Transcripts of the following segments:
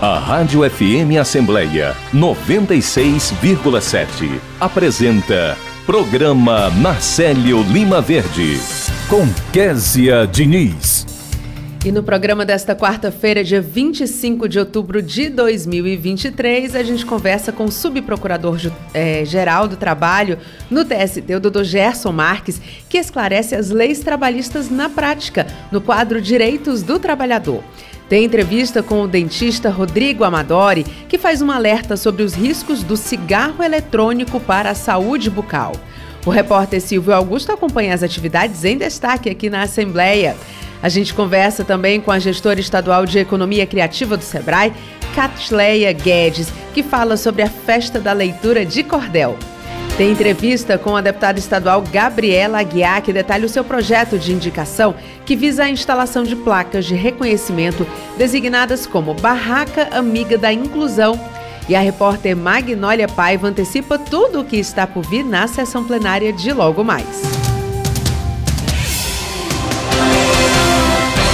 A Rádio FM Assembleia 96,7 apresenta Programa Marcelo Lima Verde com Késia Diniz. E no programa desta quarta-feira, dia 25 de outubro de 2023, a gente conversa com o subprocurador-geral é, do Trabalho no TST, o doutor Gerson Marques, que esclarece as leis trabalhistas na prática, no quadro Direitos do Trabalhador. Tem entrevista com o dentista Rodrigo Amadori, que faz um alerta sobre os riscos do cigarro eletrônico para a saúde bucal. O repórter Silvio Augusto acompanha as atividades em destaque aqui na Assembleia. A gente conversa também com a gestora estadual de Economia Criativa do Sebrae, Catleia Guedes, que fala sobre a festa da leitura de cordel. Tem entrevista com a deputada estadual Gabriela Aguiar, que detalha o seu projeto de indicação que visa a instalação de placas de reconhecimento designadas como Barraca Amiga da Inclusão. E a repórter Magnólia Paiva antecipa tudo o que está por vir na sessão plenária de logo mais.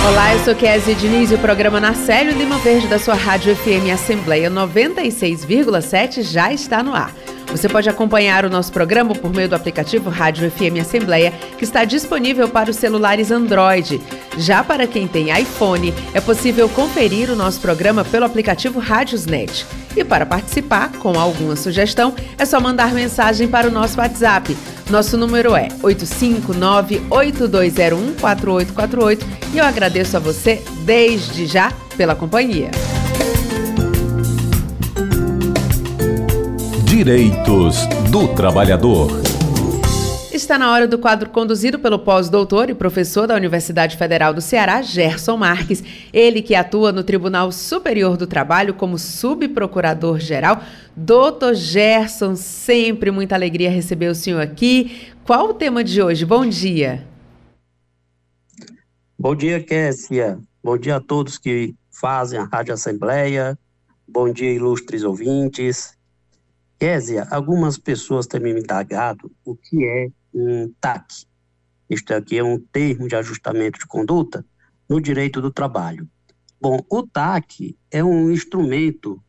Olá, eu sou Kézia Diniz e o programa Narcélio Lima Verde da sua Rádio FM Assembleia 96,7 já está no ar. Você pode acompanhar o nosso programa por meio do aplicativo Rádio FM Assembleia, que está disponível para os celulares Android. Já para quem tem iPhone, é possível conferir o nosso programa pelo aplicativo Rádiosnet. E para participar, com alguma sugestão, é só mandar mensagem para o nosso WhatsApp. Nosso número é 859-8201-4848 e eu agradeço a você desde já pela companhia. Direitos do Trabalhador. Está na hora do quadro conduzido pelo pós-doutor e professor da Universidade Federal do Ceará, Gerson Marques. Ele que atua no Tribunal Superior do Trabalho como subprocurador-geral. Doutor Gerson, sempre muita alegria receber o senhor aqui. Qual o tema de hoje? Bom dia. Bom dia, Kessia. Bom dia a todos que fazem a Rádio Assembleia. Bom dia, ilustres ouvintes. Késia, algumas pessoas têm me indagado o que é um TAC. Isto aqui é um termo de ajustamento de conduta no direito do trabalho. Bom, o TAC é um instrumento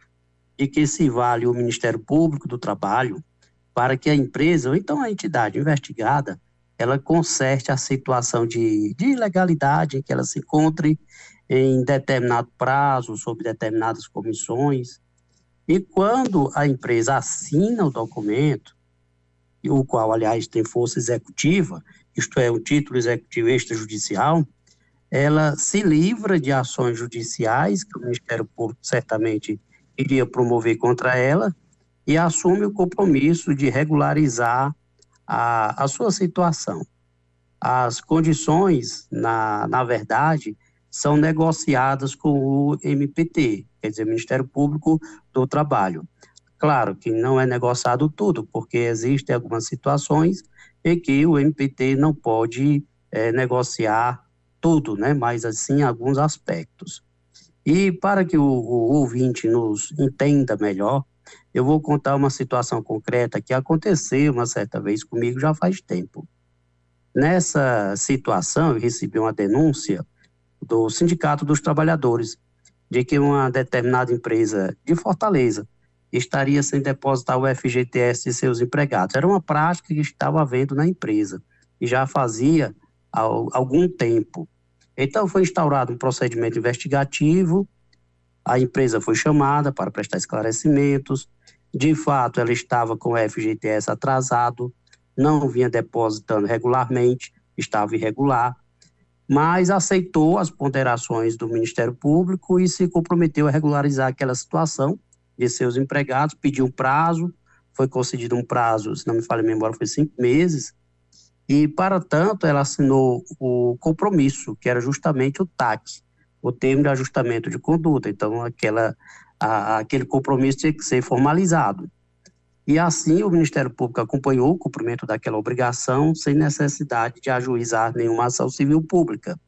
de que se vale o Ministério Público do Trabalho para que a empresa, ou então a entidade investigada, ela conserte a situação de, de ilegalidade em que ela se encontre em determinado prazo, sob determinadas comissões. E quando a empresa assina o documento, o qual, aliás, tem força executiva, isto é, um título executivo extrajudicial, ela se livra de ações judiciais que o Ministério Público certamente iria promover contra ela e assume o compromisso de regularizar a, a sua situação. As condições, na, na verdade, são negociadas com o MPT, quer dizer, Ministério Público do Trabalho. Claro que não é negociado tudo, porque existem algumas situações em que o MPT não pode é, negociar tudo, né, mas assim alguns aspectos. E para que o, o ouvinte nos entenda melhor, eu vou contar uma situação concreta que aconteceu uma certa vez comigo já faz tempo. Nessa situação, eu recebi uma denúncia do Sindicato dos Trabalhadores de que uma determinada empresa de Fortaleza estaria sem depositar o FGTS de seus empregados. Era uma prática que estava havendo na empresa e já fazia algum tempo. Então foi instaurado um procedimento investigativo, a empresa foi chamada para prestar esclarecimentos, de fato ela estava com o FGTS atrasado, não vinha depositando regularmente, estava irregular, mas aceitou as ponderações do Ministério Público e se comprometeu a regularizar aquela situação de seus empregados, pediu um prazo, foi concedido um prazo, se não me falha a memória, foi cinco meses, e, para tanto, ela assinou o compromisso, que era justamente o TAC, o termo de ajustamento de conduta. Então, aquela, a, aquele compromisso tinha que ser formalizado. E assim, o Ministério Público acompanhou o cumprimento daquela obrigação, sem necessidade de ajuizar nenhuma ação civil pública.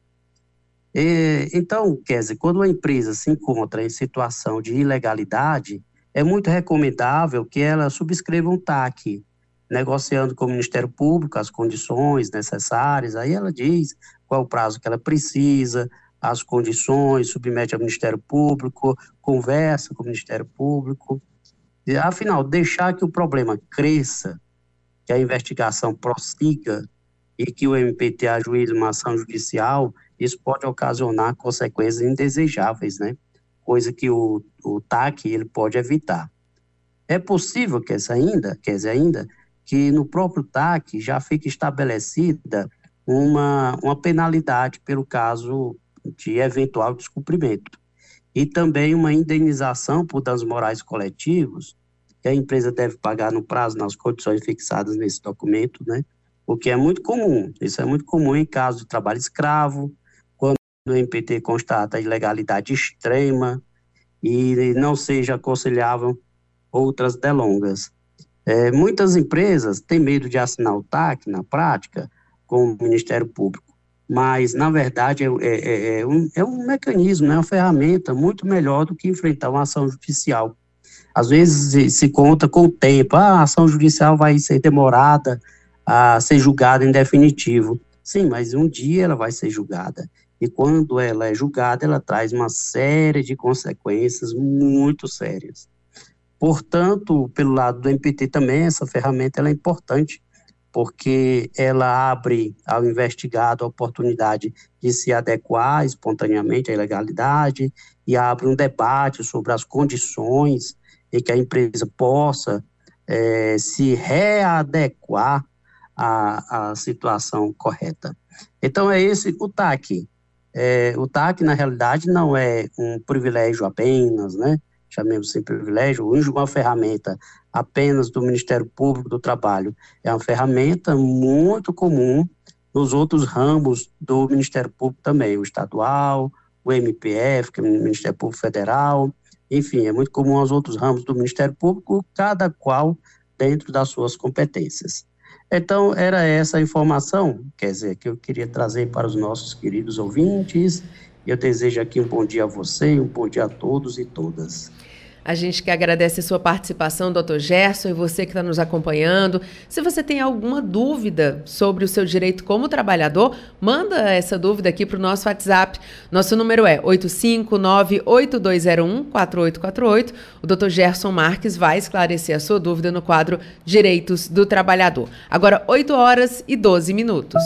E, então, dizer, quando uma empresa se encontra em situação de ilegalidade, é muito recomendável que ela subscreva um TAC, negociando com o Ministério Público as condições necessárias, aí ela diz qual o prazo que ela precisa, as condições, submete ao Ministério Público, conversa com o Ministério Público. Afinal, deixar que o problema cresça, que a investigação prossiga e que o MPT ajuize uma ação judicial, isso pode ocasionar consequências indesejáveis, né? Coisa que o, o TAC ele pode evitar. É possível, quer dizer, ainda, quer dizer, ainda, que no próprio TAC já fique estabelecida uma, uma penalidade pelo caso de eventual descumprimento. E também uma indenização por danos morais coletivos, que a empresa deve pagar no prazo, nas condições fixadas nesse documento, né? O que é muito comum. Isso é muito comum em caso de trabalho escravo, quando o MPT constata ilegalidade extrema e não seja aconselhável outras delongas. É, muitas empresas têm medo de assinar o TAC na prática com o Ministério Público mas, na verdade, é, é, é, é, um, é um mecanismo, né, uma ferramenta muito melhor do que enfrentar uma ação judicial. Às vezes se, conta com o tempo, ah, a ação judicial vai ser demorada a ser julgada em definitivo. Sim, mas um dia ela vai ser julgada. E quando ela é julgada, ela traz uma série de consequências muito sérias. Portanto, pelo lado do MPT também, essa ferramenta é importante porque ela abre ao investigado a oportunidade de se adequar espontaneamente à ilegalidade e abre um debate sobre as condições em que a empresa possa é, se readequar à, à situação correta. Então, é esse o TAC. É, o TAC, na realidade, não é um privilégio apenas, né? chamemos sem privilégio, uma ferramenta apenas do Ministério Público do Trabalho. É uma ferramenta muito comum nos outros ramos do Ministério Público também, o estadual, o MPF, que é o Ministério Público Federal, enfim, é muito comum aos outros ramos do Ministério Público, cada qual dentro das suas competências. Então, era essa a informação, quer dizer, que eu queria trazer para os nossos queridos ouvintes. Eu desejo aqui um bom dia a você, um bom dia a todos e todas. A gente que agradece a sua participação, doutor Gerson, e você que está nos acompanhando. Se você tem alguma dúvida sobre o seu direito como trabalhador, manda essa dúvida aqui para o nosso WhatsApp. Nosso número é 859-8201-4848. O doutor Gerson Marques vai esclarecer a sua dúvida no quadro Direitos do Trabalhador. Agora, 8 horas e 12 minutos.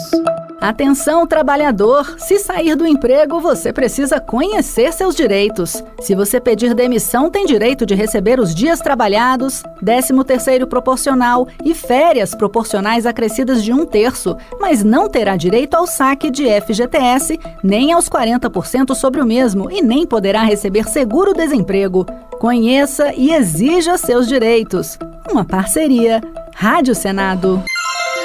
Atenção, trabalhador! Se sair do emprego, você precisa conhecer seus direitos. Se você pedir demissão, tem direito de receber os dias trabalhados, 13º proporcional e férias proporcionais acrescidas de um terço, mas não terá direito ao saque de FGTS, nem aos 40% sobre o mesmo e nem poderá receber seguro-desemprego. Conheça e exija seus direitos. Uma parceria. Rádio Senado.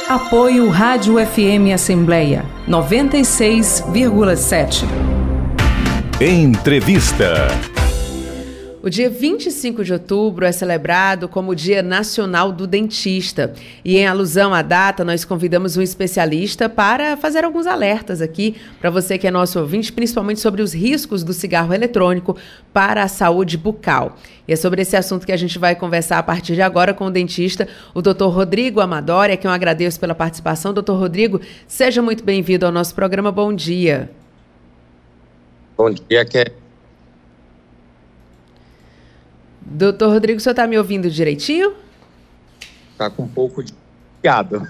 Apoio Rádio FM Assembleia 96,7. Entrevista. O dia 25 de outubro é celebrado como Dia Nacional do Dentista. E em alusão à data, nós convidamos um especialista para fazer alguns alertas aqui para você que é nosso ouvinte, principalmente sobre os riscos do cigarro eletrônico para a saúde bucal. E é sobre esse assunto que a gente vai conversar a partir de agora com o dentista, o Dr. Rodrigo Amadori, a quem eu agradeço pela participação. Doutor Rodrigo, seja muito bem-vindo ao nosso programa. Bom dia. Bom dia, Kelly. Doutor Rodrigo, o senhor está me ouvindo direitinho? Está com um pouco de piado.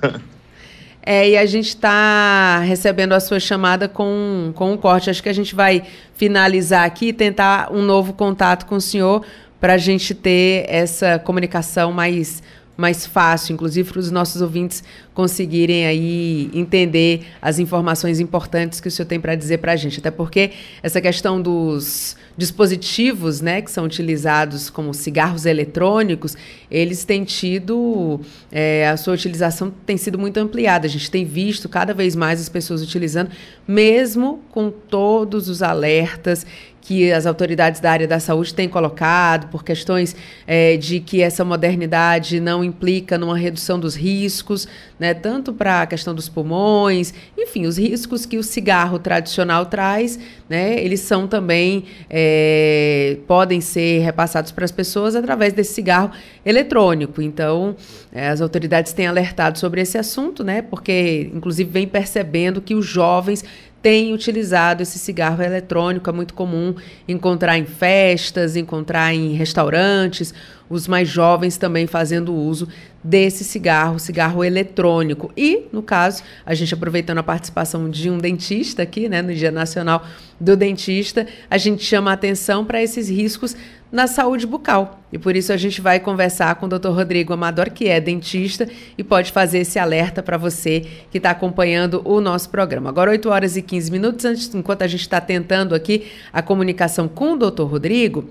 É, e a gente está recebendo a sua chamada com, com um corte. Acho que a gente vai finalizar aqui e tentar um novo contato com o senhor para a gente ter essa comunicação mais, mais fácil, inclusive para os nossos ouvintes conseguirem aí entender as informações importantes que o senhor tem para dizer para a gente. Até porque essa questão dos dispositivos, né, que são utilizados como cigarros eletrônicos, eles têm tido, é, a sua utilização tem sido muito ampliada. A gente tem visto cada vez mais as pessoas utilizando, mesmo com todos os alertas que as autoridades da área da saúde têm colocado por questões é, de que essa modernidade não implica numa redução dos riscos, né, tanto para a questão dos pulmões, enfim, os riscos que o cigarro tradicional traz, né, eles são também é, podem ser repassados para as pessoas através desse cigarro eletrônico. Então, é, as autoridades têm alertado sobre esse assunto, né, porque inclusive vem percebendo que os jovens tem utilizado esse cigarro eletrônico. É muito comum encontrar em festas, encontrar em restaurantes, os mais jovens também fazendo uso desse cigarro, cigarro eletrônico. E, no caso, a gente aproveitando a participação de um dentista aqui, né, no Dia Nacional do Dentista, a gente chama a atenção para esses riscos na saúde bucal. E por isso a gente vai conversar com o Dr. Rodrigo Amador, que é dentista e pode fazer esse alerta para você que está acompanhando o nosso programa. Agora, 8 horas e 15 minutos, antes, enquanto a gente está tentando aqui a comunicação com o Dr. Rodrigo,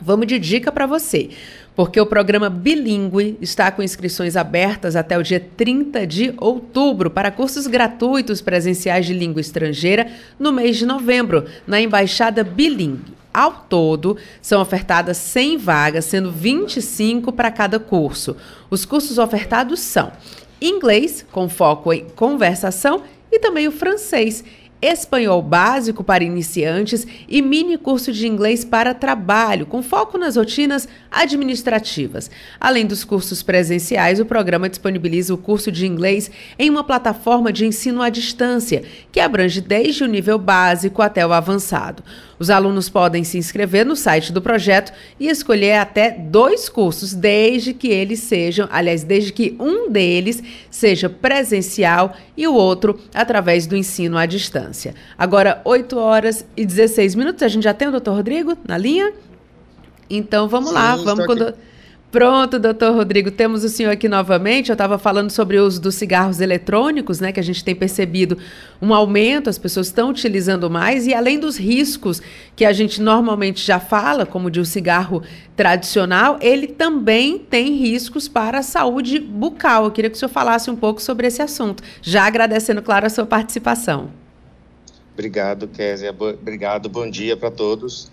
vamos de dica para você porque o programa Bilingue está com inscrições abertas até o dia 30 de outubro para cursos gratuitos presenciais de língua estrangeira no mês de novembro, na Embaixada Bilingue. Ao todo, são ofertadas 100 vagas, sendo 25 para cada curso. Os cursos ofertados são inglês, com foco em conversação, e também o francês espanhol básico para iniciantes e mini curso de inglês para trabalho, com foco nas rotinas administrativas. Além dos cursos presenciais, o programa disponibiliza o curso de inglês em uma plataforma de ensino à distância, que abrange desde o nível básico até o avançado. Os alunos podem se inscrever no site do projeto e escolher até dois cursos, desde que eles sejam, aliás, desde que um deles seja presencial e o outro através do ensino à distância. Agora, 8 horas e 16 minutos. A gente já tem o doutor Rodrigo na linha? Então vamos Sim, lá, vamos quando. Pronto, doutor Rodrigo, temos o senhor aqui novamente. Eu estava falando sobre o uso dos cigarros eletrônicos, né? Que a gente tem percebido um aumento, as pessoas estão utilizando mais, e além dos riscos que a gente normalmente já fala, como de um cigarro tradicional, ele também tem riscos para a saúde bucal. Eu queria que o senhor falasse um pouco sobre esse assunto, já agradecendo, claro, a sua participação. Obrigado, Kézia. Obrigado, bom dia para todos.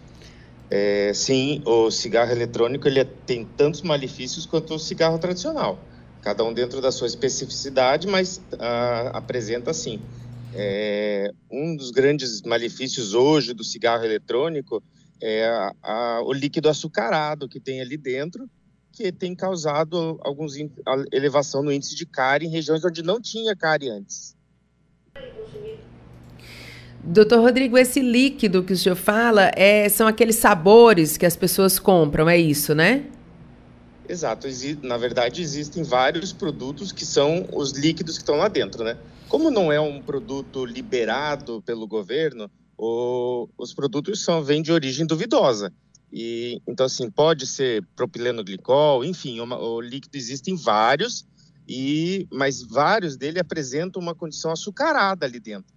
É, sim, o cigarro eletrônico ele é, tem tantos malefícios quanto o cigarro tradicional, cada um dentro da sua especificidade, mas ah, apresenta sim. É, um dos grandes malefícios hoje do cigarro eletrônico é a, a, o líquido açucarado que tem ali dentro, que tem causado alguns elevação no índice de cárie em regiões onde não tinha cárie antes. Doutor Rodrigo, esse líquido que o senhor fala é, são aqueles sabores que as pessoas compram, é isso, né? Exato. Na verdade, existem vários produtos que são os líquidos que estão lá dentro, né? Como não é um produto liberado pelo governo, o, os produtos são vêm de origem duvidosa. E, então, assim, pode ser propileno glicol, enfim, uma, o líquido existem vários, e mas vários dele apresentam uma condição açucarada ali dentro.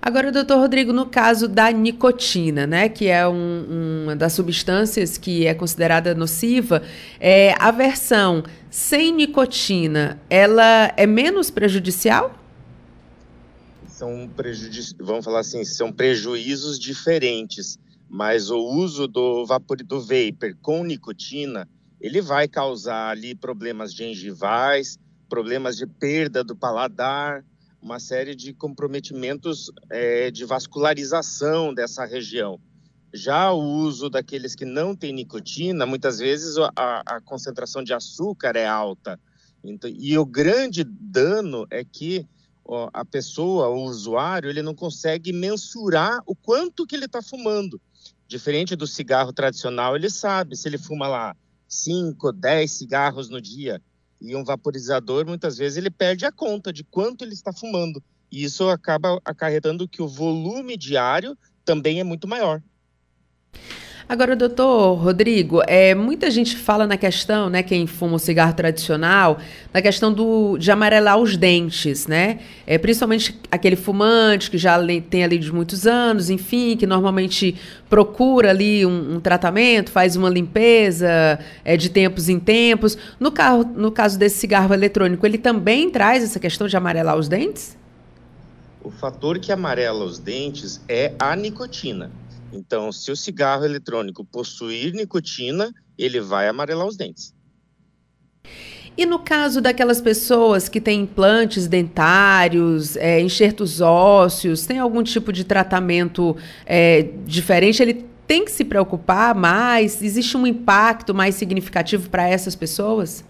Agora, doutor Rodrigo, no caso da nicotina, né, que é um, uma das substâncias que é considerada nociva, é, a versão sem nicotina, ela é menos prejudicial? São prejuízos, vamos falar assim, são prejuízos diferentes, mas o uso do vapor do vapor com nicotina, ele vai causar ali problemas gengivais, problemas de perda do paladar, uma série de comprometimentos é, de vascularização dessa região. Já o uso daqueles que não têm nicotina, muitas vezes a, a concentração de açúcar é alta. Então, e o grande dano é que ó, a pessoa, o usuário, ele não consegue mensurar o quanto que ele está fumando. Diferente do cigarro tradicional, ele sabe se ele fuma lá 5, 10 cigarros no dia e um vaporizador, muitas vezes, ele perde a conta de quanto ele está fumando. E isso acaba acarretando que o volume diário também é muito maior. Agora, doutor Rodrigo, é, muita gente fala na questão, né, quem fuma o cigarro tradicional, na questão do, de amarelar os dentes, né? É, principalmente aquele fumante que já tem ali de muitos anos, enfim, que normalmente procura ali um, um tratamento, faz uma limpeza é, de tempos em tempos. No, carro, no caso desse cigarro eletrônico, ele também traz essa questão de amarelar os dentes? O fator que amarela os dentes é a nicotina. Então, se o cigarro eletrônico possuir nicotina, ele vai amarelar os dentes. E no caso daquelas pessoas que têm implantes dentários, é, enxertos ósseos, tem algum tipo de tratamento é, diferente? Ele tem que se preocupar mais? Existe um impacto mais significativo para essas pessoas?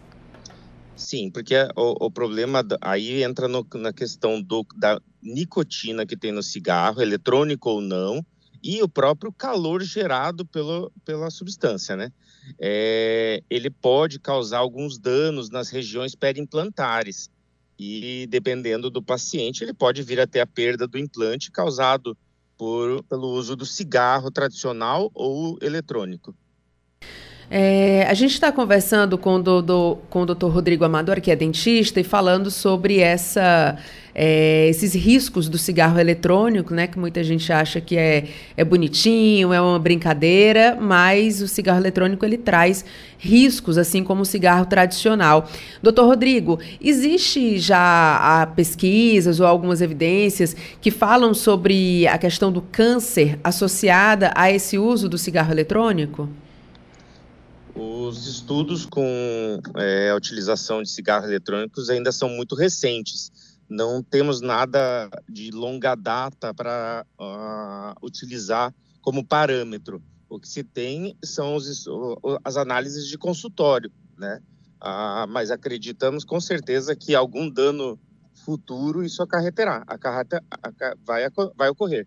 Sim, porque o, o problema aí entra no, na questão do, da nicotina que tem no cigarro, eletrônico ou não, e o próprio calor gerado pelo, pela substância, né? É, ele pode causar alguns danos nas regiões periimplantares e, dependendo do paciente, ele pode vir até a perda do implante causado por, pelo uso do cigarro tradicional ou eletrônico. É, a gente está conversando com com o Dr. Rodrigo Amador, que é dentista, e falando sobre essa, é, esses riscos do cigarro eletrônico, né? Que muita gente acha que é, é bonitinho, é uma brincadeira, mas o cigarro eletrônico ele traz riscos, assim como o cigarro tradicional. Doutor Rodrigo, existe já pesquisas ou algumas evidências que falam sobre a questão do câncer associada a esse uso do cigarro eletrônico? Os estudos com é, a utilização de cigarros eletrônicos ainda são muito recentes. Não temos nada de longa data para uh, utilizar como parâmetro. O que se tem são os, as análises de consultório, né? Uh, mas acreditamos com certeza que algum dano futuro isso acarreterá, acarreta, vai, vai ocorrer.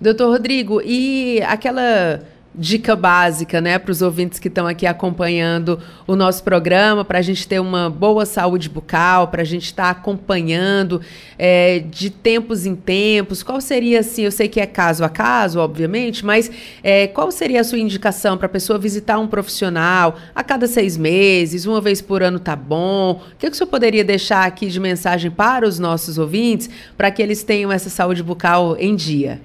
Doutor Rodrigo, e aquela dica básica, né, para os ouvintes que estão aqui acompanhando o nosso programa, para a gente ter uma boa saúde bucal, para a gente estar tá acompanhando é, de tempos em tempos. Qual seria, assim, eu sei que é caso a caso, obviamente, mas é, qual seria a sua indicação para a pessoa visitar um profissional a cada seis meses, uma vez por ano tá bom? O que, que o senhor poderia deixar aqui de mensagem para os nossos ouvintes para que eles tenham essa saúde bucal em dia?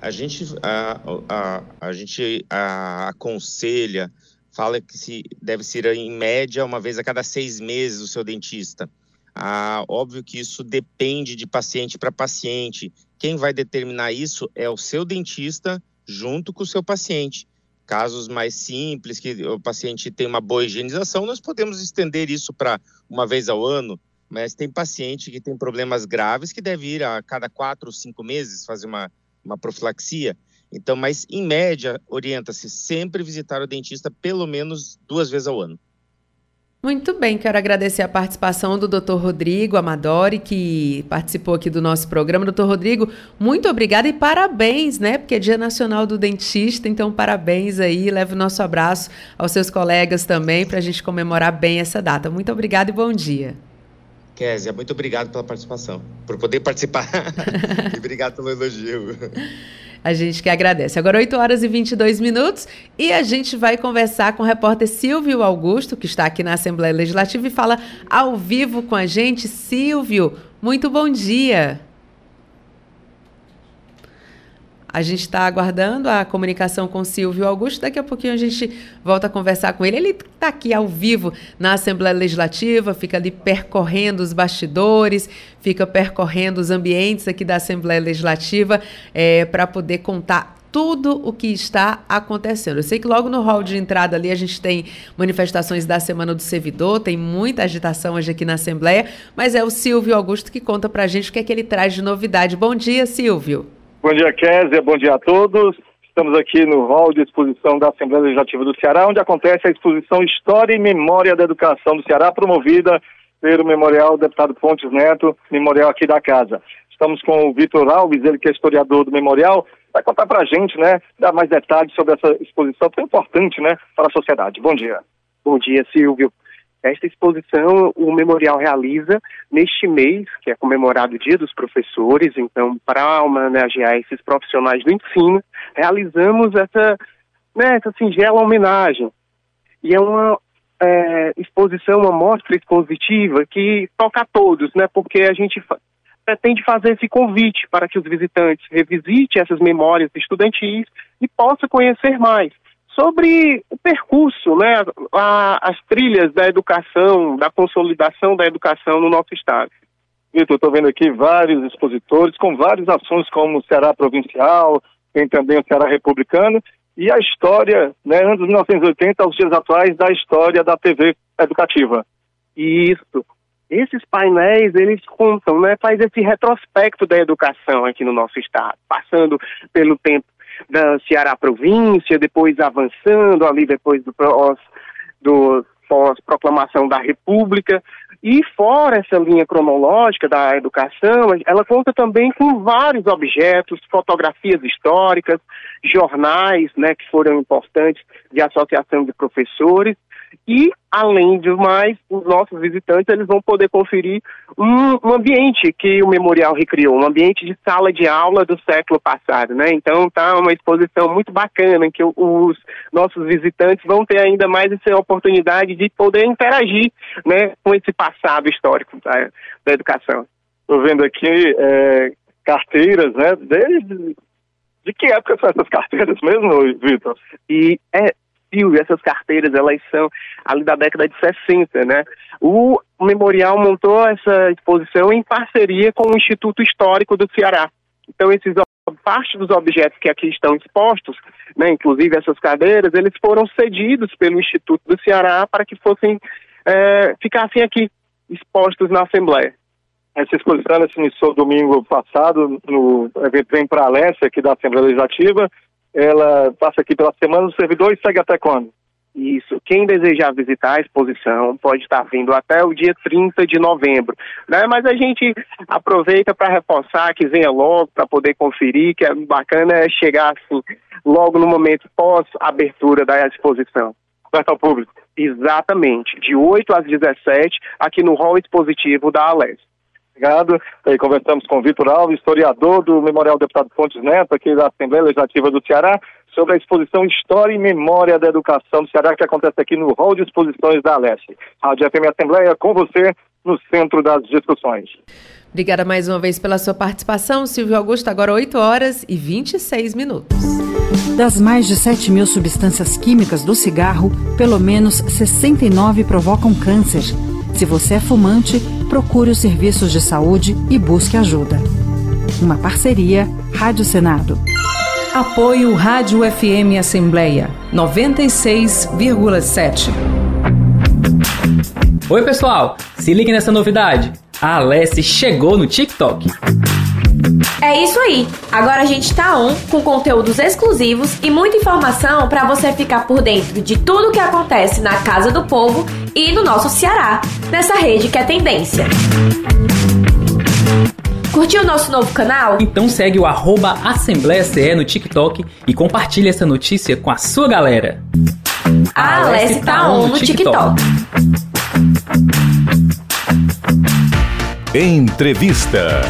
A gente, a, a, a gente a, aconselha, fala que se deve ser em média uma vez a cada seis meses o seu dentista. Ah, óbvio que isso depende de paciente para paciente. Quem vai determinar isso é o seu dentista junto com o seu paciente. Casos mais simples, que o paciente tem uma boa higienização, nós podemos estender isso para uma vez ao ano, mas tem paciente que tem problemas graves que deve ir a cada quatro ou cinco meses fazer uma uma profilaxia. Então, mas em média, orienta-se sempre visitar o dentista pelo menos duas vezes ao ano. Muito bem, quero agradecer a participação do Dr. Rodrigo Amadori, que participou aqui do nosso programa. Doutor Rodrigo, muito obrigada e parabéns, né? Porque é Dia Nacional do Dentista, então parabéns aí. Leve o nosso abraço aos seus colegas também para a gente comemorar bem essa data. Muito obrigada e bom dia. Kézia, muito obrigado pela participação, por poder participar. e obrigado pelo elogio. A gente que agradece. Agora 8 horas e 22 minutos e a gente vai conversar com o repórter Silvio Augusto, que está aqui na Assembleia Legislativa e fala ao vivo com a gente. Silvio, muito bom dia. A gente está aguardando a comunicação com Silvio Augusto. Daqui a pouquinho a gente volta a conversar com ele. Ele está aqui ao vivo na Assembleia Legislativa, fica ali percorrendo os bastidores, fica percorrendo os ambientes aqui da Assembleia Legislativa é, para poder contar tudo o que está acontecendo. Eu sei que logo no hall de entrada ali a gente tem manifestações da Semana do Servidor, tem muita agitação hoje aqui na Assembleia, mas é o Silvio Augusto que conta para a gente o que é que ele traz de novidade. Bom dia, Silvio. Bom dia, Kézia. Bom dia a todos. Estamos aqui no hall de exposição da Assembleia Legislativa do Ceará, onde acontece a exposição História e Memória da Educação do Ceará, promovida pelo Memorial Deputado Pontes Neto, memorial aqui da casa. Estamos com o Vitor Alves, ele que é historiador do memorial, vai contar para a gente, né, dar mais detalhes sobre essa exposição tão importante, né, para a sociedade. Bom dia. Bom dia, Silvio. Esta exposição o memorial realiza neste mês, que é comemorado o Dia dos Professores, então, para homenagear esses profissionais do ensino, realizamos essa, né, essa singela homenagem. E é uma é, exposição, uma mostra expositiva que toca a todos, né, porque a gente fa pretende fazer esse convite para que os visitantes revisitem essas memórias estudantis e possam conhecer mais sobre o percurso, né, a, as trilhas da educação, da consolidação da educação no nosso estado. Vitor, estou vendo aqui vários expositores com várias ações, como o Ceará Provincial, tem também o Ceará Republicano, e a história, né, anos 1980 aos dias atuais, da história da TV educativa. Isso. Esses painéis, eles contam, né, faz esse retrospecto da educação aqui no nosso estado, passando pelo tempo da Ceará província, depois avançando ali depois do, do pós-proclamação da República. E fora essa linha cronológica da educação, ela conta também com vários objetos, fotografias históricas, jornais, né, que foram importantes de associação de professores, e, além de mais, os nossos visitantes eles vão poder conferir um, um, ambiente que o memorial recriou, um ambiente de sala de aula do século passado, né? Então tá uma exposição muito bacana em que os nossos visitantes vão ter ainda mais essa oportunidade de poder interagir, né, com esse passado histórico da, da educação. Estou vendo aqui é, carteiras, né? Desde de que época são essas carteiras mesmo, Vitor? E é, Silvio, essas carteiras, elas são ali da década de 60, né? O memorial montou essa exposição em parceria com o Instituto Histórico do Ceará. Então, esses parte dos objetos que aqui estão expostos, né, inclusive essas cadeiras, eles foram cedidos pelo Instituto do Ceará para que fossem é, ficassem aqui expostos na Assembleia. Essa exposição se iniciou domingo passado no evento Vem para a Leste, aqui da Assembleia Legislativa, ela passa aqui pela semana do servidor e segue até quando? Isso. Quem desejar visitar a exposição pode estar vindo até o dia 30 de novembro. Né? Mas a gente aproveita para reforçar que venha logo para poder conferir, que é bacana é chegar assim, logo no momento pós-abertura da exposição. Aberto ao público. Exatamente. De 8 às 17, aqui no hall expositivo da Alés. Obrigado. E conversamos com Vitor Alves, historiador do Memorial Deputado Fontes Neto, aqui da Assembleia Legislativa do Ceará, sobre a exposição História e Memória da Educação do Ceará, que acontece aqui no Hall de Exposições da Aleste. Rádio FM Assembleia, com você, no centro das discussões. Obrigada mais uma vez pela sua participação, Silvio Augusto. Agora 8 horas e 26 minutos. Das mais de 7 mil substâncias químicas do cigarro, pelo menos 69 provocam câncer. Se você é fumante, procure os serviços de saúde e busque ajuda. Uma parceria Rádio Senado. Apoio Rádio FM Assembleia 96,7. Oi, pessoal! Se ligue nessa novidade. A Alessi chegou no TikTok. É isso aí. Agora a gente tá on com conteúdos exclusivos e muita informação para você ficar por dentro de tudo o que acontece na Casa do Povo e no nosso Ceará, nessa rede que é tendência. Curtiu o nosso novo canal? Então segue o arroba Assembleia CE no TikTok e compartilhe essa notícia com a sua galera. A Alessi tá on no TikTok. Entrevista.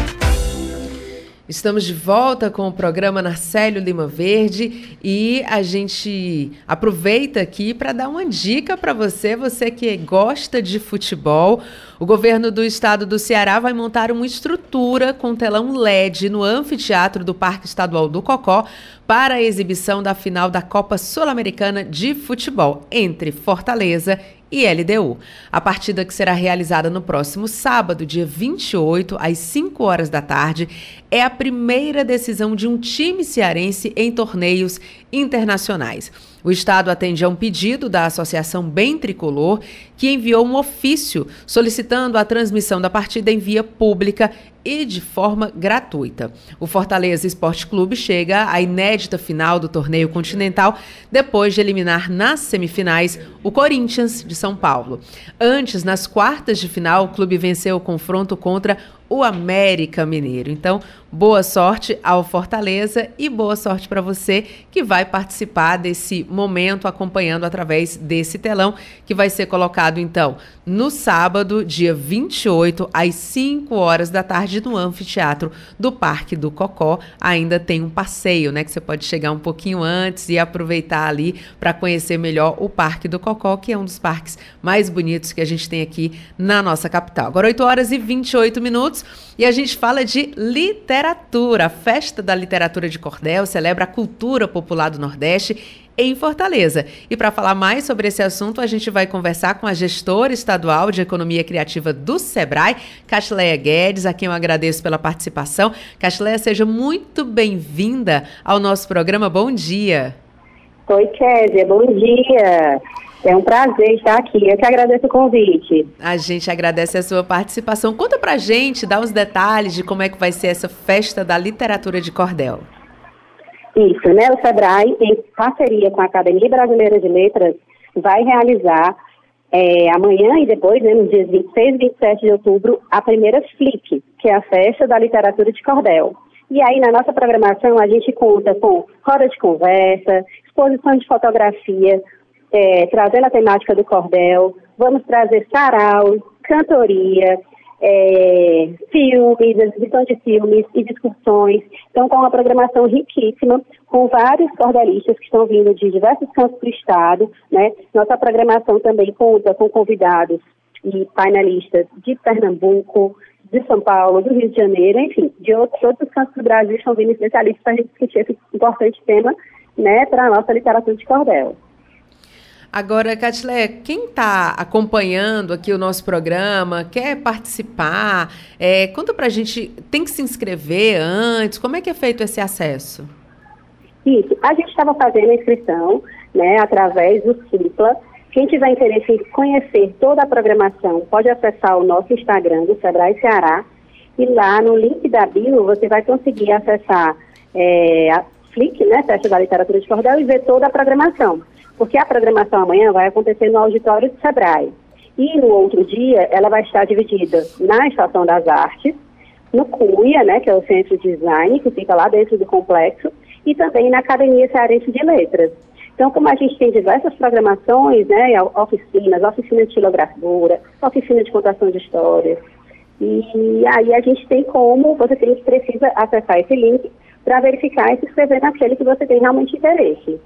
Estamos de volta com o programa Narcélio Lima Verde e a gente aproveita aqui para dar uma dica para você, você que gosta de futebol. O governo do estado do Ceará vai montar uma estrutura com telão LED no anfiteatro do Parque Estadual do Cocó para a exibição da final da Copa Sul-Americana de Futebol entre Fortaleza e LDU. A partida que será realizada no próximo sábado, dia 28, às 5 horas da tarde, é a primeira decisão de um time cearense em torneios internacionais. O Estado atende a um pedido da Associação Bem Tricolor, que enviou um ofício solicitando a transmissão da partida em via pública e de forma gratuita. O Fortaleza Esporte Clube chega à inédita final do torneio continental depois de eliminar nas semifinais o Corinthians de São Paulo. Antes, nas quartas de final, o clube venceu o confronto contra o América Mineiro. Então, boa sorte ao Fortaleza e boa sorte para você que vai participar desse momento acompanhando através desse telão que vai ser colocado então no sábado, dia 28, às 5 horas da tarde no anfiteatro do Parque do Cocó. Ainda tem um passeio, né, que você pode chegar um pouquinho antes e aproveitar ali para conhecer melhor o Parque do Cocó, que é um dos parques mais bonitos que a gente tem aqui na nossa capital. Agora 8 horas e 28 minutos e a gente fala de literatura. A Festa da Literatura de Cordel celebra a cultura popular do Nordeste em Fortaleza. E para falar mais sobre esse assunto, a gente vai conversar com a gestora estadual de Economia Criativa do SEBRAE, Cashleia Guedes, a quem eu agradeço pela participação. Cashleia, seja muito bem-vinda ao nosso programa. Bom dia. Oi, Kézia, bom dia. É um prazer estar aqui. Eu que agradeço o convite. A gente agradece a sua participação. Conta pra gente, dá os detalhes de como é que vai ser essa festa da literatura de cordel. Isso, né? O SEBRAE, em parceria com a Academia Brasileira de Letras, vai realizar é, amanhã e depois, né, nos dias 26 e 27 de outubro, a primeira FLIC, que é a Festa da Literatura de Cordel. E aí, na nossa programação, a gente conta com roda de conversa, exposição de fotografia, é, trazendo a temática do cordel, vamos trazer sarau, cantoria, é, filmes, exibição de filmes e discussões. Então, com uma programação riquíssima, com vários cordelistas que estão vindo de diversos cantos do estado. Né? Nossa programação também conta com convidados e painelistas de Pernambuco, de São Paulo, do Rio de Janeiro, enfim, de outros, outros cantos do Brasil estão vindo especialistas para discutir esse importante tema né, para a nossa literatura de cordel. Agora, Catilé, quem está acompanhando aqui o nosso programa, quer participar, é, conta para a gente, tem que se inscrever antes, como é que é feito esse acesso? Isso, a gente estava fazendo a inscrição, né, através do Cipla. Quem tiver interesse em conhecer toda a programação, pode acessar o nosso Instagram do Sebrae Ceará, e lá no link da bio você vai conseguir acessar é, a Flick, né, Festa da Literatura de Cordel, e ver toda a programação porque a programação amanhã vai acontecer no auditório do Sebrae. E no outro dia, ela vai estar dividida na Estação das Artes, no CUIA, né, que é o Centro de Design, que fica lá dentro do complexo, e também na Academia Cearense de Letras. Então, como a gente tem diversas programações, né, oficinas, oficina de xilografura, oficina de contação de histórias, e aí a gente tem como, você tem, precisa acessar esse link para verificar e se inscrever naquele que você tem realmente interesse.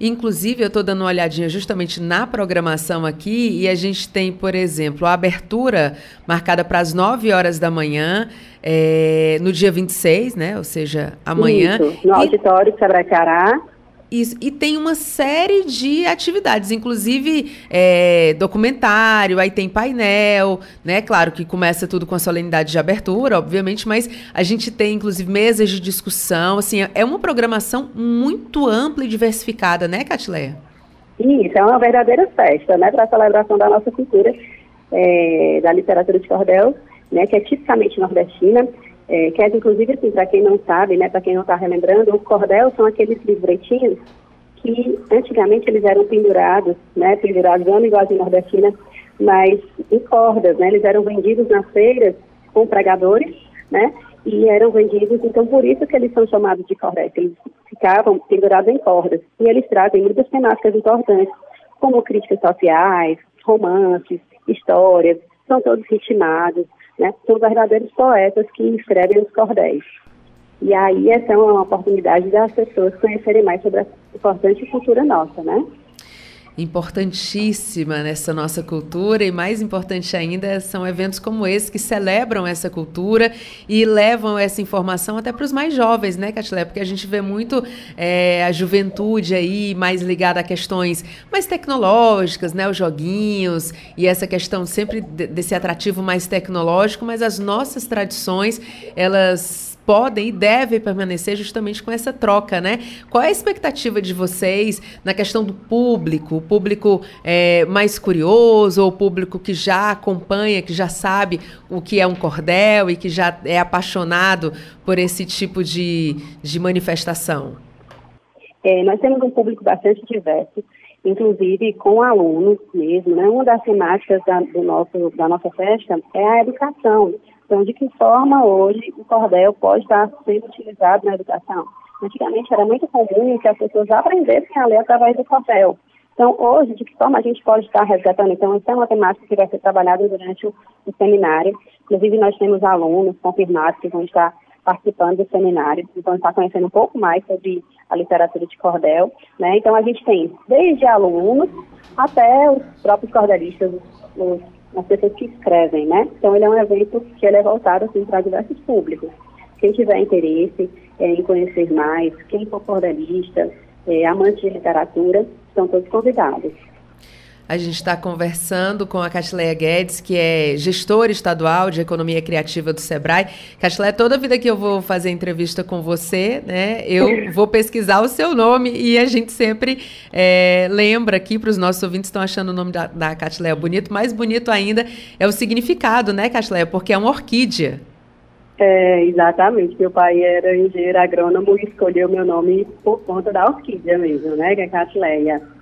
Inclusive, eu estou dando uma olhadinha justamente na programação aqui e a gente tem, por exemplo, a abertura marcada para as 9 horas da manhã, é, no dia 26, né? Ou seja, amanhã. Isso, no auditório de Sabracará. Isso. E tem uma série de atividades, inclusive é, documentário, aí tem painel, né? Claro que começa tudo com a solenidade de abertura, obviamente, mas a gente tem, inclusive, mesas de discussão. Assim, é uma programação muito ampla e diversificada, né, Catileia? Isso, é uma verdadeira festa, né, para a celebração da nossa cultura, é, da literatura de cordel, né, que é tipicamente nordestina. É, que é, inclusive, assim, para quem não sabe, né, para quem não está relembrando, o cordel são aqueles livretinhos que antigamente eles eram pendurados, né, pendurados não igualzinho nordestina, mas em cordas, né, eles eram vendidos nas feiras com pregadores, né, e eram vendidos, então por isso que eles são chamados de cordéis, eles ficavam pendurados em cordas, e eles trazem muitas temáticas importantes, como críticas sociais, romances, histórias, são todos ritmados, né? São verdadeiros poetas que escrevem os cordéis. E aí essa é uma oportunidade das pessoas conhecerem mais sobre a importante cultura nossa, né? Importantíssima nessa nossa cultura e mais importante ainda são eventos como esse que celebram essa cultura e levam essa informação até para os mais jovens, né, Catilé? Porque a gente vê muito é, a juventude aí mais ligada a questões mais tecnológicas, né, os joguinhos e essa questão sempre desse atrativo mais tecnológico, mas as nossas tradições, elas podem e devem permanecer justamente com essa troca, né? Qual é a expectativa de vocês na questão do público? O público é, mais curioso ou o público que já acompanha, que já sabe o que é um cordel e que já é apaixonado por esse tipo de, de manifestação? É, nós temos um público bastante diverso, inclusive com alunos mesmo. Né? Uma das temáticas da, do nosso, da nossa festa é a educação. Então, de que forma hoje o cordel pode estar sendo utilizado na educação? Antigamente era muito comum que as pessoas aprendessem a ler através do cordel. Então, hoje, de que forma a gente pode estar resgatando? Então, essa é uma temática que vai ser trabalhada durante o, o seminário. Inclusive, nós temos alunos confirmados que vão estar participando do seminário e vão estar conhecendo um pouco mais sobre a literatura de cordel. Né? Então, a gente tem desde alunos até os próprios cordelistas, os as pessoas que escrevem, né? Então ele é um evento que ele é voltado assim, para diversos públicos. Quem tiver interesse é, em conhecer mais, quem for cordelista, é, amante de literatura, estão todos convidados. A gente está conversando com a Catileia Guedes, que é gestora estadual de economia criativa do Sebrae. Catileia, toda vida que eu vou fazer entrevista com você, né, eu vou pesquisar o seu nome e a gente sempre é, lembra aqui para os nossos ouvintes que estão achando o nome da, da Catileia bonito. Mais bonito ainda é o significado, né, Catileia? Porque é uma orquídea. É, exatamente. Meu pai era engenheiro agrônomo e escolheu meu nome por conta da orquídea mesmo, né, que é Catileia.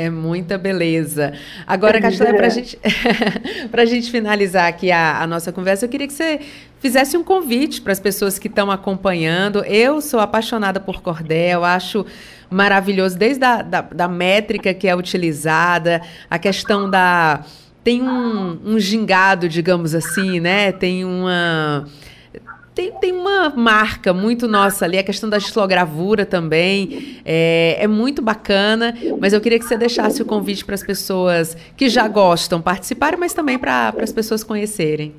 É muita beleza. Agora, Castelé, para gente, a gente finalizar aqui a, a nossa conversa, eu queria que você fizesse um convite para as pessoas que estão acompanhando. Eu sou apaixonada por cordel, acho maravilhoso, desde a da, da métrica que é utilizada, a questão da. Tem um, um gingado, digamos assim, né? Tem uma tem, tem uma marca muito nossa ali, a questão da estilogravura também. É, é muito bacana, mas eu queria que você deixasse o convite para as pessoas que já gostam participarem, mas também para as pessoas conhecerem.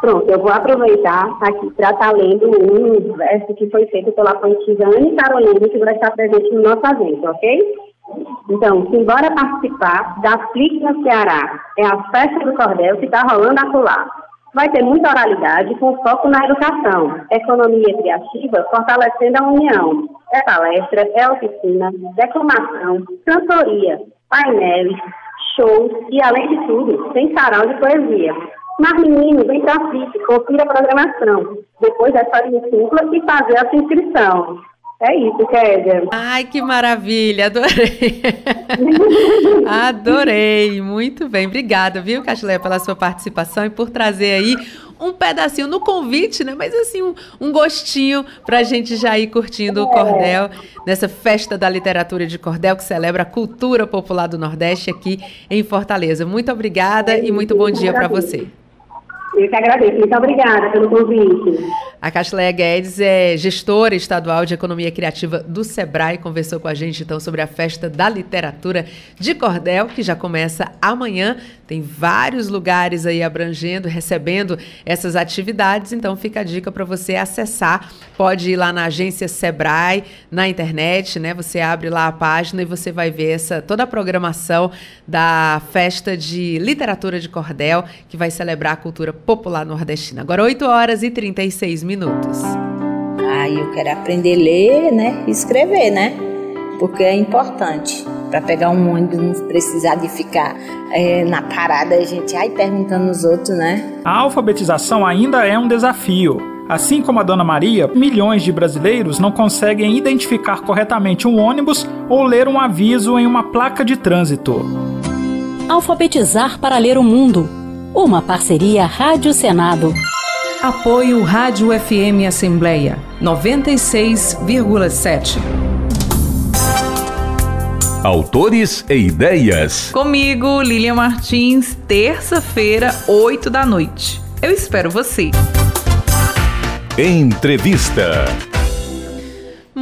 Pronto, eu vou aproveitar aqui para estar tá lendo um verso que foi feito pela poetisa Anne Carolina, que vai estar presente no nosso evento, ok? Então, simbora participar da FLIC no Ceará. É a festa do cordel que está rolando acolá. Vai ter muita oralidade com foco na educação, economia criativa, fortalecendo a união. É palestra, é oficina, declamação, cantoria, painéis, shows e, além de tudo, tem sarau de poesia. Mas, menino, vem pra FIC, confira a programação. Depois é só ir simples e fazer a sua inscrição. É isso, Kézia. Ai, que maravilha, adorei. adorei, muito bem. Obrigada, viu, Castileia, pela sua participação e por trazer aí um pedacinho no convite, né? Mas assim, um, um gostinho para a gente já ir curtindo é. o cordel nessa festa da literatura de cordel que celebra a cultura popular do Nordeste aqui em Fortaleza. Muito obrigada é e muito bom dia para você. Eu que agradeço. Muito obrigada pelo convite. A Castileia Guedes é gestora estadual de Economia Criativa do SEBRAE. Conversou com a gente então sobre a festa da literatura de cordel, que já começa amanhã. Tem vários lugares aí abrangendo, recebendo essas atividades. Então fica a dica para você acessar. Pode ir lá na agência Sebrae, na internet, né? Você abre lá a página e você vai ver essa toda a programação da festa de literatura de cordel, que vai celebrar a cultura popular nordestina. Agora 8 horas e 36 minutos. Ah, eu quero aprender a ler, né? E escrever, né? Porque é importante para pegar um ônibus, não precisar de ficar é, na parada, a gente ai perguntando os outros, né? A alfabetização ainda é um desafio. Assim como a Dona Maria, milhões de brasileiros não conseguem identificar corretamente um ônibus ou ler um aviso em uma placa de trânsito. Alfabetizar para ler o mundo. Uma parceria Rádio Senado. Apoio Rádio FM Assembleia 96,7. Autores e ideias. Comigo, Lilian Martins, terça-feira, 8 da noite. Eu espero você. Entrevista.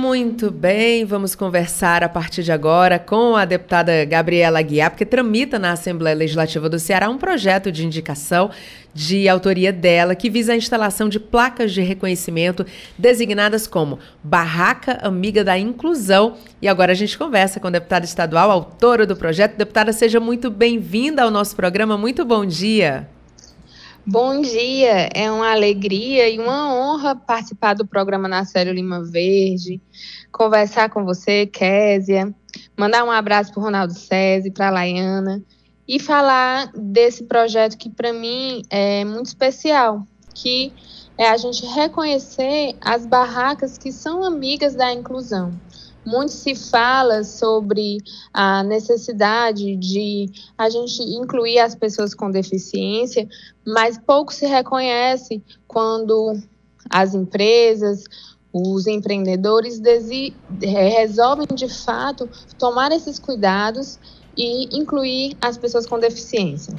Muito bem, vamos conversar a partir de agora com a deputada Gabriela Guiar, porque tramita na Assembleia Legislativa do Ceará um projeto de indicação de autoria dela que visa a instalação de placas de reconhecimento designadas como Barraca Amiga da Inclusão. E agora a gente conversa com a deputada estadual, autora do projeto. Deputada, seja muito bem-vinda ao nosso programa. Muito bom dia. Bom dia, é uma alegria e uma honra participar do programa na Série Lima Verde, conversar com você, Késia, mandar um abraço para Ronaldo César, para a Laiana e falar desse projeto que para mim é muito especial, que é a gente reconhecer as barracas que são amigas da inclusão. Muito se fala sobre a necessidade de a gente incluir as pessoas com deficiência, mas pouco se reconhece quando as empresas, os empreendedores resolvem de fato tomar esses cuidados e incluir as pessoas com deficiência.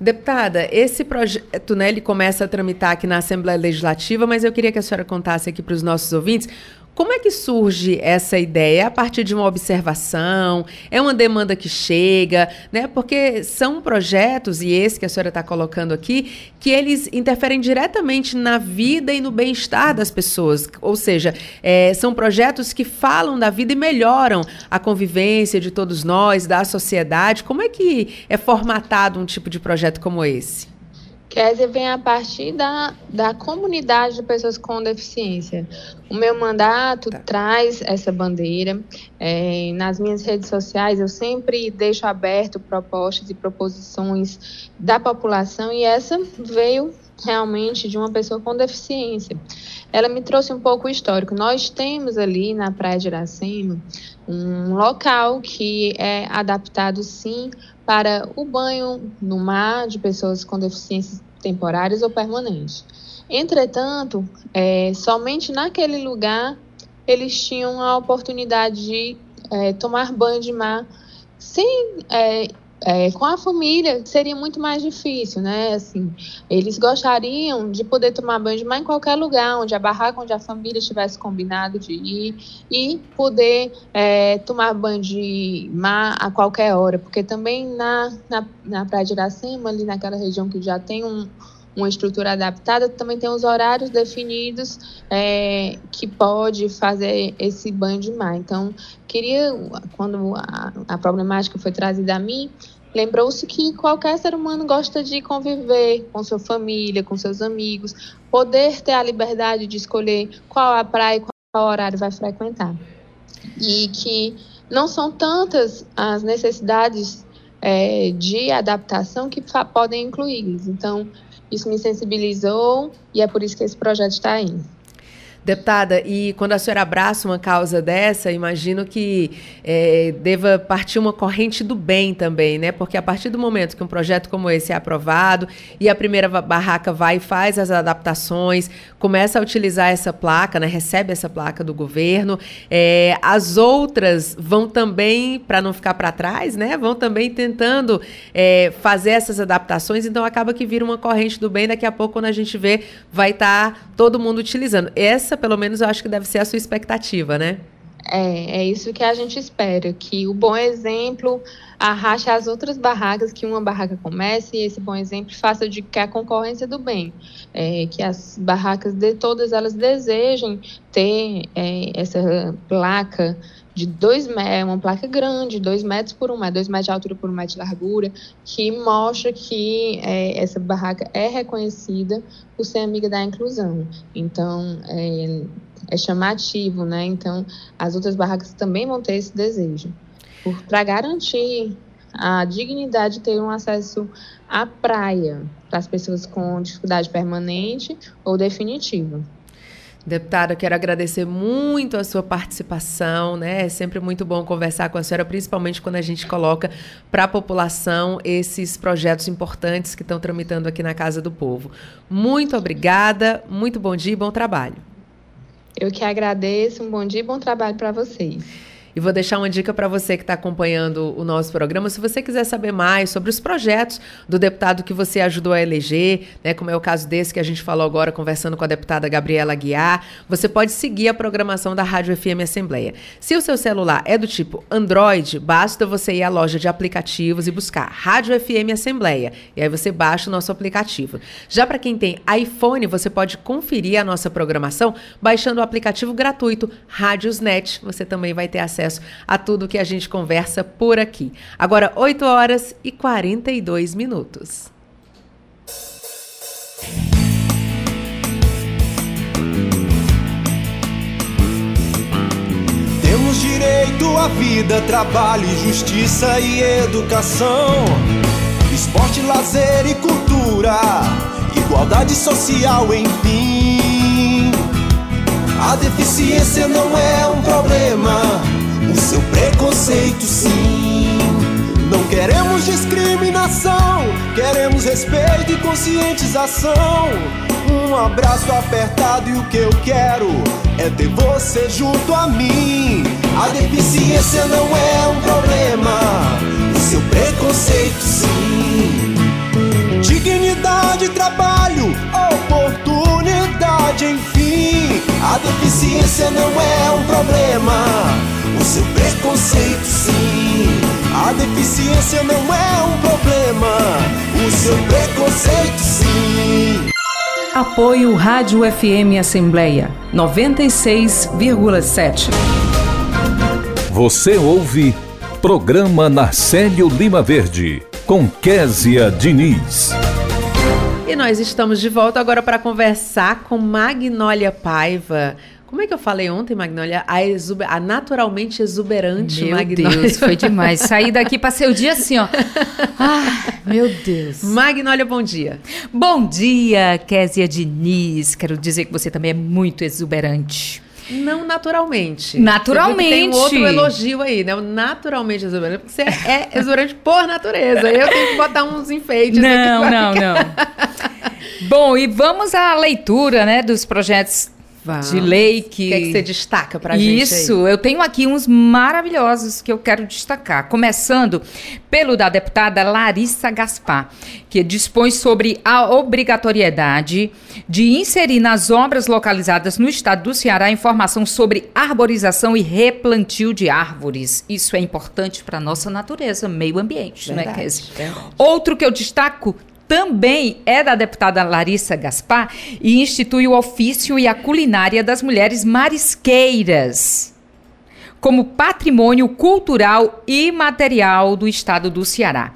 Deputada, esse projeto, né, ele começa a tramitar aqui na Assembleia Legislativa, mas eu queria que a senhora contasse aqui para os nossos ouvintes como é que surge essa ideia? A partir de uma observação? É uma demanda que chega? Né? Porque são projetos, e esse que a senhora está colocando aqui, que eles interferem diretamente na vida e no bem-estar das pessoas. Ou seja, é, são projetos que falam da vida e melhoram a convivência de todos nós, da sociedade. Como é que é formatado um tipo de projeto como esse? Kézia vem a partir da, da comunidade de pessoas com deficiência. O meu mandato tá. traz essa bandeira. É, nas minhas redes sociais, eu sempre deixo aberto propostas e proposições da população, e essa veio realmente de uma pessoa com deficiência. Ela me trouxe um pouco o histórico. Nós temos ali na Praia de Iracema um local que é adaptado, sim, para o banho no mar de pessoas com deficiências temporárias ou permanentes. Entretanto, é, somente naquele lugar eles tinham a oportunidade de é, tomar banho de mar sem é, é, com a família seria muito mais difícil, né? Assim, eles gostariam de poder tomar banho de mar em qualquer lugar, onde a barraca, onde a família tivesse combinado de ir e poder é, tomar banho de mar a qualquer hora, porque também na, na, na Praia de Iracema, ali naquela região que já tem um, uma estrutura adaptada, também tem os horários definidos é, que pode fazer esse banho de mar. Então, queria, quando a, a problemática foi trazida a mim, lembrou-se que qualquer ser humano gosta de conviver com sua família, com seus amigos, poder ter a liberdade de escolher qual a praia e qual horário vai frequentar. E que não são tantas as necessidades é, de adaptação que podem incluí-los. Então, isso me sensibilizou e é por isso que esse projeto está aí. Deputada, e quando a senhora abraça uma causa dessa, imagino que é, deva partir uma corrente do bem também, né? Porque a partir do momento que um projeto como esse é aprovado e a primeira barraca vai e faz as adaptações, começa a utilizar essa placa, né? Recebe essa placa do governo, é, as outras vão também, para não ficar para trás, né? Vão também tentando é, fazer essas adaptações, então acaba que vira uma corrente do bem. Daqui a pouco, quando a gente vê, vai estar tá todo mundo utilizando. Essa essa, pelo menos, eu acho que deve ser a sua expectativa, né? É, é isso que a gente espera, que o bom exemplo arraste as outras barracas, que uma barraca comece e esse bom exemplo faça de que a concorrência do bem, é, que as barracas de todas elas desejem ter é, essa placa de dois metros, uma placa grande, dois metros por um metro, dois metros de altura por um metro de largura, que mostra que é, essa barraca é reconhecida por ser amiga da inclusão. Então, é, é chamativo, né? Então, as outras barracas também vão ter esse desejo. Para garantir a dignidade de ter um acesso à praia para as pessoas com dificuldade permanente ou definitiva. Deputada, quero agradecer muito a sua participação, né? É sempre muito bom conversar com a senhora, principalmente quando a gente coloca para a população esses projetos importantes que estão tramitando aqui na Casa do Povo. Muito obrigada, muito bom dia e bom trabalho. Eu que agradeço, um bom dia e bom trabalho para vocês. E vou deixar uma dica para você que está acompanhando o nosso programa. Se você quiser saber mais sobre os projetos do deputado que você ajudou a eleger, né, como é o caso desse que a gente falou agora, conversando com a deputada Gabriela Guiar, você pode seguir a programação da Rádio FM Assembleia. Se o seu celular é do tipo Android, basta você ir à loja de aplicativos e buscar Rádio FM Assembleia. E aí você baixa o nosso aplicativo. Já para quem tem iPhone, você pode conferir a nossa programação baixando o aplicativo gratuito Rádiosnet. Você também vai ter acesso acesso a tudo que a gente conversa por aqui. Agora, 8 horas e 42 minutos. Temos direito à vida, trabalho, justiça e educação. Esporte, lazer e cultura, igualdade social, enfim. A deficiência não é um problema seu preconceito, sim. Não queremos discriminação, queremos respeito e conscientização. Um abraço apertado e o que eu quero é ter você junto a mim. A deficiência não é um problema, o seu preconceito, sim. Dignidade, trabalho, oportunidade, enfim. A deficiência não é um problema o seu preconceito sim. A deficiência não é um problema, o seu preconceito sim. Apoio Rádio FM Assembleia 96,7. Você ouve Programa Narcélio Lima Verde com Késia Diniz. E nós estamos de volta agora para conversar com Magnólia Paiva Como é que eu falei ontem, Magnólia? A, exuber, a naturalmente exuberante meu Magnólia. Deus, foi demais. Saí daqui, passei o dia assim, ó. Ah, meu Deus. Magnólia, bom dia. Bom dia, Késia Diniz. Quero dizer que você também é muito exuberante. Não naturalmente. Naturalmente. Tem um outro elogio aí, né? O naturalmente exuberante. Porque você é exuberante por natureza. Eu tenho que botar uns enfeites. Não, não, não. Bom, e vamos à leitura, né, dos projetos Vamos. de lei que... O que, é que você destaca pra gente Isso, eu tenho aqui uns maravilhosos que eu quero destacar. Começando pelo da deputada Larissa Gaspar, que dispõe sobre a obrigatoriedade de inserir nas obras localizadas no estado do Ceará informação sobre arborização e replantio de árvores. Isso é importante para nossa natureza, meio ambiente, verdade, né, Kézia? Outro que eu destaco também é da deputada Larissa Gaspar e institui o ofício e a culinária das mulheres marisqueiras como patrimônio cultural e material do estado do Ceará.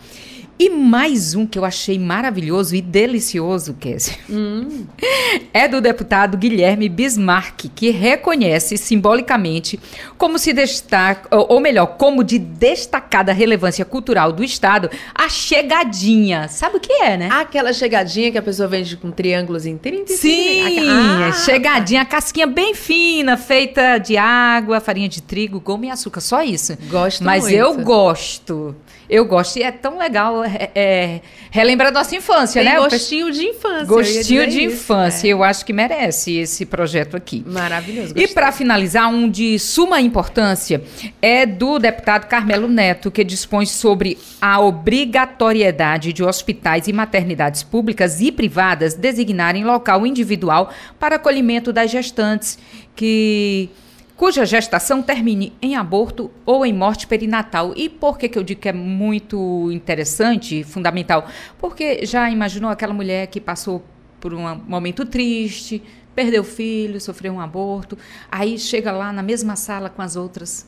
E mais um que eu achei maravilhoso e delicioso, Kézia. Hum. É do deputado Guilherme Bismarck, que reconhece simbolicamente como se destaca, ou melhor, como de destacada relevância cultural do Estado, a chegadinha. Sabe o que é, né? Aquela chegadinha que a pessoa vende com triângulos em 30 Sim, ah, chegadinha, a casquinha bem fina, feita de água, farinha de trigo, goma e açúcar, só isso. Gosto Mas muito. eu gosto. Eu gosto e é tão legal é, é, relembrar nossa infância, Tem né? Gostinho de infância. Gostinho de isso, infância. É. Eu acho que merece esse projeto aqui. Maravilhoso. E para finalizar, um de suma importância é do deputado Carmelo Neto, que dispõe sobre a obrigatoriedade de hospitais e maternidades públicas e privadas designarem local individual para acolhimento das gestantes que cuja gestação termine em aborto ou em morte perinatal. E por que, que eu digo que é muito interessante, fundamental? Porque já imaginou aquela mulher que passou por um momento triste, perdeu o filho, sofreu um aborto, aí chega lá na mesma sala com as outras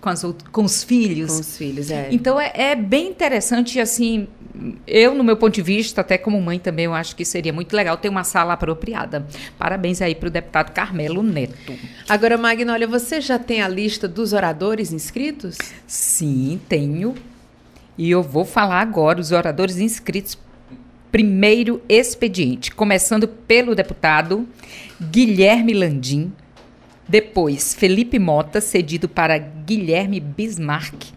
com, as, com os filhos. Com os filhos, é. Então é, é, bem interessante, assim, eu, no meu ponto de vista, até como mãe também, eu acho que seria muito legal ter uma sala apropriada. Parabéns aí para o deputado Carmelo Neto. Agora, Magnólia, você já tem a lista dos oradores inscritos? Sim, tenho. E eu vou falar agora os oradores inscritos. Primeiro expediente, começando pelo deputado Guilherme Landim, depois, Felipe Mota, cedido para Guilherme Bismarck.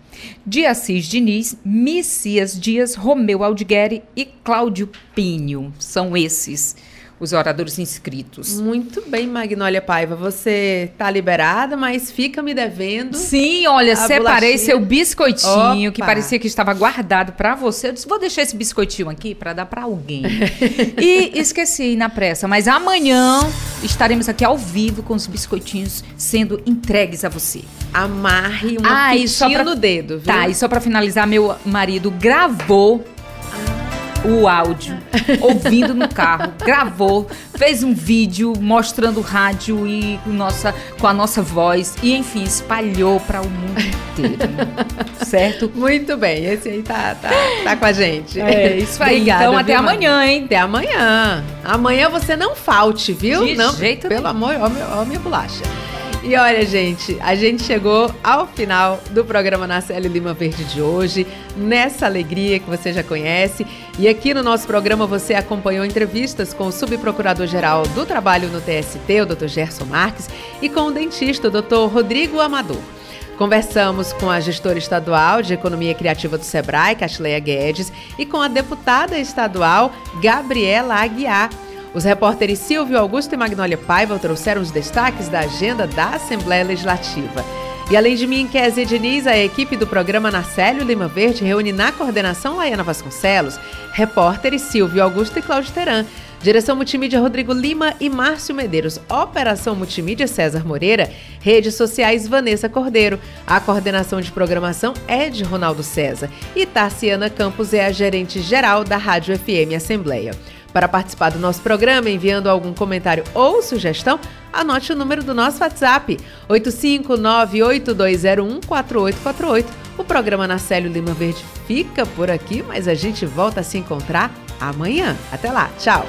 De Assis Diniz, Messias Dias, Romeu Aldigueri e Cláudio Pinho. São esses os oradores inscritos. Muito bem, Magnólia Paiva. Você está liberada, mas fica me devendo. Sim, olha, separei bolachinha. seu biscoitinho Opa. que parecia que estava guardado para você. Eu disse, vou deixar esse biscoitinho aqui para dar para alguém. e esqueci na pressa, mas amanhã estaremos aqui ao vivo com os biscoitinhos sendo entregues a você. Amarre uma ah, fitinha pra... no dedo, viu? Tá, e só para finalizar, meu marido gravou o áudio, ouvindo no carro, gravou, fez um vídeo mostrando o rádio e nossa, com a nossa voz e enfim espalhou para o mundo inteiro, certo? Muito bem, esse aí tá, tá, tá com a gente. É isso aí. Obrigada, então até amanhã, hein? Até amanhã. Amanhã você não falte, viu? De não, jeito pelo amor, ó, ó minha bolacha. E olha, gente, a gente chegou ao final do programa Nacelle Lima Verde de hoje, nessa alegria que você já conhece. E aqui no nosso programa você acompanhou entrevistas com o subprocurador-geral do trabalho no TST, o Dr. Gerson Marques, e com o dentista, o Dr. Rodrigo Amador. Conversamos com a gestora estadual de Economia Criativa do Sebrae, Cashleia Guedes, e com a deputada estadual Gabriela Aguiar. Os repórteres Silvio Augusto e Magnólia Paiva trouxeram os destaques da agenda da Assembleia Legislativa. E além de mim, Kézia Diniz, a equipe do programa Narcélio Lima Verde reúne na coordenação Laiana Vasconcelos, repórteres Silvio Augusto e Cláudio Teran, direção multimídia Rodrigo Lima e Márcio Medeiros, operação multimídia César Moreira, redes sociais Vanessa Cordeiro, a coordenação de programação é de Ronaldo César e Tarciana Campos é a gerente geral da Rádio FM Assembleia. Para participar do nosso programa, enviando algum comentário ou sugestão, anote o número do nosso WhatsApp, 85982014848. O programa Nacélio Lima Verde fica por aqui, mas a gente volta a se encontrar amanhã. Até lá, tchau!